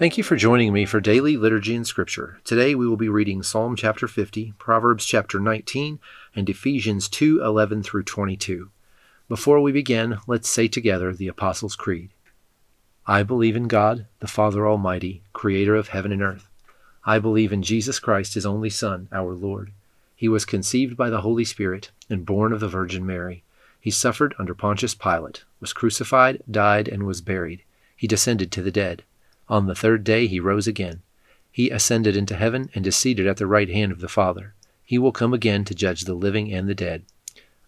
Thank you for joining me for daily liturgy and scripture. Today we will be reading Psalm chapter 50, Proverbs chapter 19, and Ephesians 2 11 through 22. Before we begin, let's say together the Apostles' Creed. I believe in God, the Father Almighty, creator of heaven and earth. I believe in Jesus Christ, his only Son, our Lord. He was conceived by the Holy Spirit and born of the Virgin Mary. He suffered under Pontius Pilate, was crucified, died, and was buried. He descended to the dead. On the third day he rose again. He ascended into heaven and is seated at the right hand of the Father. He will come again to judge the living and the dead.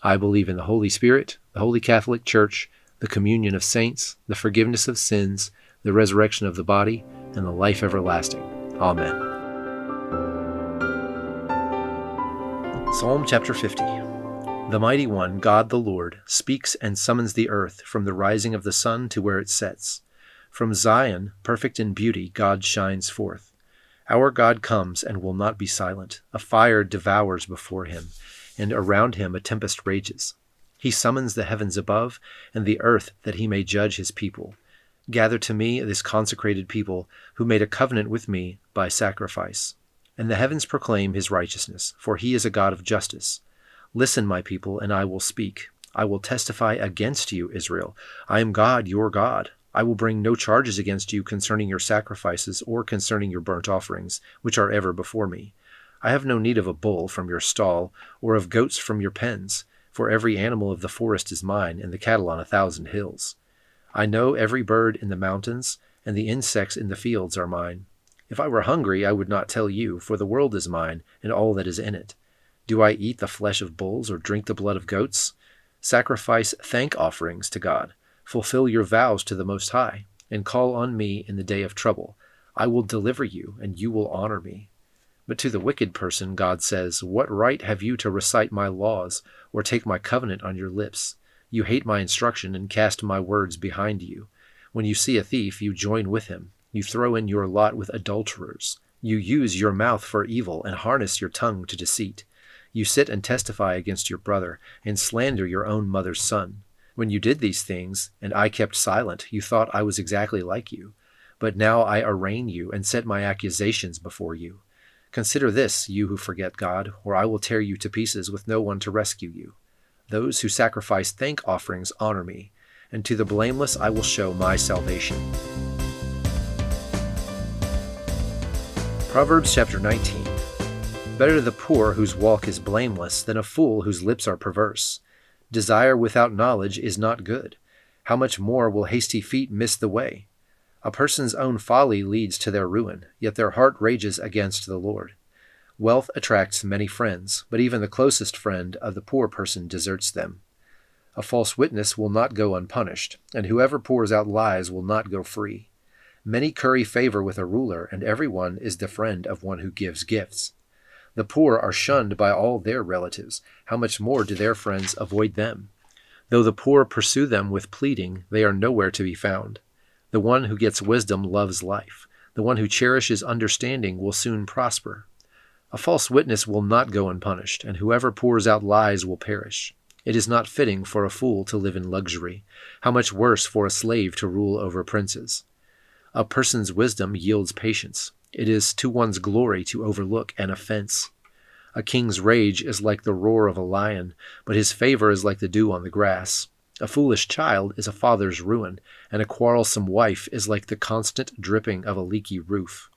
I believe in the Holy Spirit, the Holy Catholic Church, the communion of saints, the forgiveness of sins, the resurrection of the body, and the life everlasting. Amen. Psalm chapter 50 The mighty one, God the Lord, speaks and summons the earth from the rising of the sun to where it sets. From Zion, perfect in beauty, God shines forth. Our God comes and will not be silent. A fire devours before him, and around him a tempest rages. He summons the heavens above and the earth that he may judge his people. Gather to me this consecrated people who made a covenant with me by sacrifice. And the heavens proclaim his righteousness, for he is a God of justice. Listen, my people, and I will speak. I will testify against you, Israel. I am God, your God. I will bring no charges against you concerning your sacrifices or concerning your burnt offerings, which are ever before me. I have no need of a bull from your stall, or of goats from your pens, for every animal of the forest is mine, and the cattle on a thousand hills. I know every bird in the mountains, and the insects in the fields are mine. If I were hungry, I would not tell you, for the world is mine, and all that is in it. Do I eat the flesh of bulls, or drink the blood of goats? Sacrifice thank offerings to God Fulfill your vows to the Most High, and call on me in the day of trouble. I will deliver you, and you will honor me. But to the wicked person, God says, What right have you to recite my laws, or take my covenant on your lips? You hate my instruction and cast my words behind you. When you see a thief, you join with him. You throw in your lot with adulterers. You use your mouth for evil and harness your tongue to deceit. You sit and testify against your brother, and slander your own mother's son. When you did these things, and I kept silent, you thought I was exactly like you. But now I arraign you and set my accusations before you. Consider this, you who forget God, or I will tear you to pieces with no one to rescue you. Those who sacrifice thank offerings honor me, and to the blameless I will show my salvation. Proverbs chapter 19 Better the poor whose walk is blameless than a fool whose lips are perverse. Desire without knowledge is not good. How much more will hasty feet miss the way? A person's own folly leads to their ruin, yet their heart rages against the Lord. Wealth attracts many friends, but even the closest friend of the poor person deserts them. A false witness will not go unpunished, and whoever pours out lies will not go free. Many curry favor with a ruler, and everyone is the friend of one who gives gifts. The poor are shunned by all their relatives. How much more do their friends avoid them? Though the poor pursue them with pleading, they are nowhere to be found. The one who gets wisdom loves life. The one who cherishes understanding will soon prosper. A false witness will not go unpunished, and whoever pours out lies will perish. It is not fitting for a fool to live in luxury. How much worse for a slave to rule over princes? A person's wisdom yields patience. It is to one's glory to overlook an offense. A king's rage is like the roar of a lion, but his favor is like the dew on the grass. A foolish child is a father's ruin, and a quarrelsome wife is like the constant dripping of a leaky roof.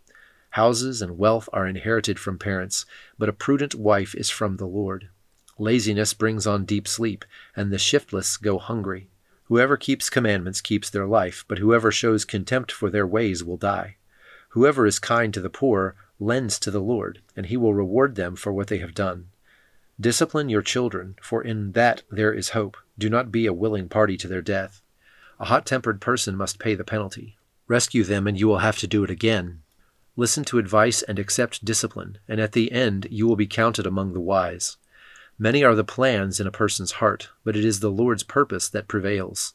Houses and wealth are inherited from parents, but a prudent wife is from the Lord. Laziness brings on deep sleep, and the shiftless go hungry. Whoever keeps commandments keeps their life, but whoever shows contempt for their ways will die. Whoever is kind to the poor lends to the Lord, and he will reward them for what they have done. Discipline your children, for in that there is hope. Do not be a willing party to their death. A hot tempered person must pay the penalty. Rescue them, and you will have to do it again. Listen to advice and accept discipline, and at the end you will be counted among the wise. Many are the plans in a person's heart, but it is the Lord's purpose that prevails.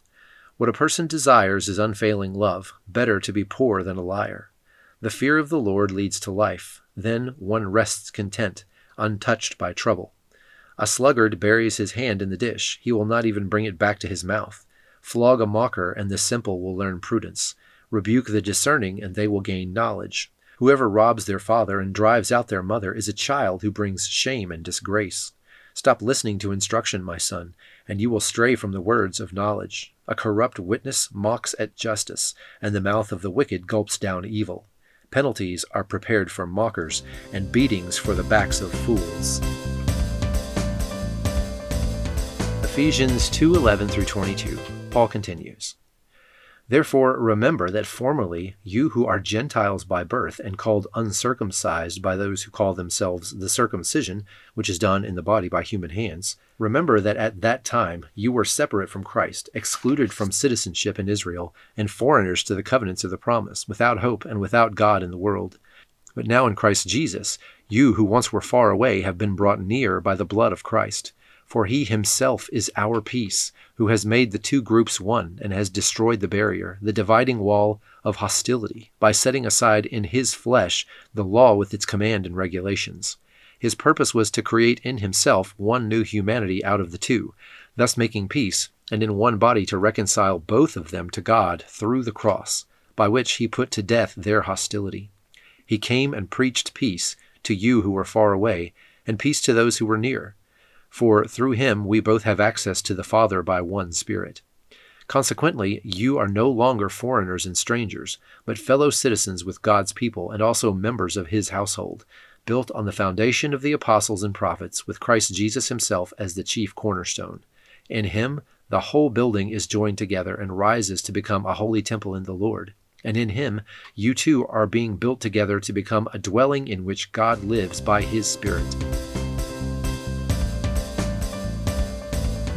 What a person desires is unfailing love, better to be poor than a liar. The fear of the Lord leads to life. Then one rests content, untouched by trouble. A sluggard buries his hand in the dish. He will not even bring it back to his mouth. Flog a mocker, and the simple will learn prudence. Rebuke the discerning, and they will gain knowledge. Whoever robs their father and drives out their mother is a child who brings shame and disgrace. Stop listening to instruction, my son, and you will stray from the words of knowledge. A corrupt witness mocks at justice, and the mouth of the wicked gulps down evil. Penalties are prepared for mockers, and beatings for the backs of fools. Ephesians 2:11 through 22. Paul continues. Therefore, remember that formerly you who are Gentiles by birth and called uncircumcised by those who call themselves the circumcision, which is done in the body by human hands, remember that at that time you were separate from Christ, excluded from citizenship in Israel, and foreigners to the covenants of the promise, without hope and without God in the world. But now in Christ Jesus, you who once were far away have been brought near by the blood of Christ. For he himself is our peace, who has made the two groups one and has destroyed the barrier, the dividing wall of hostility, by setting aside in his flesh the law with its command and regulations. His purpose was to create in himself one new humanity out of the two, thus making peace, and in one body to reconcile both of them to God through the cross, by which he put to death their hostility. He came and preached peace to you who were far away, and peace to those who were near. For through him we both have access to the Father by one Spirit. Consequently, you are no longer foreigners and strangers, but fellow citizens with God's people and also members of his household, built on the foundation of the apostles and prophets, with Christ Jesus himself as the chief cornerstone. In him, the whole building is joined together and rises to become a holy temple in the Lord. And in him, you too are being built together to become a dwelling in which God lives by his Spirit.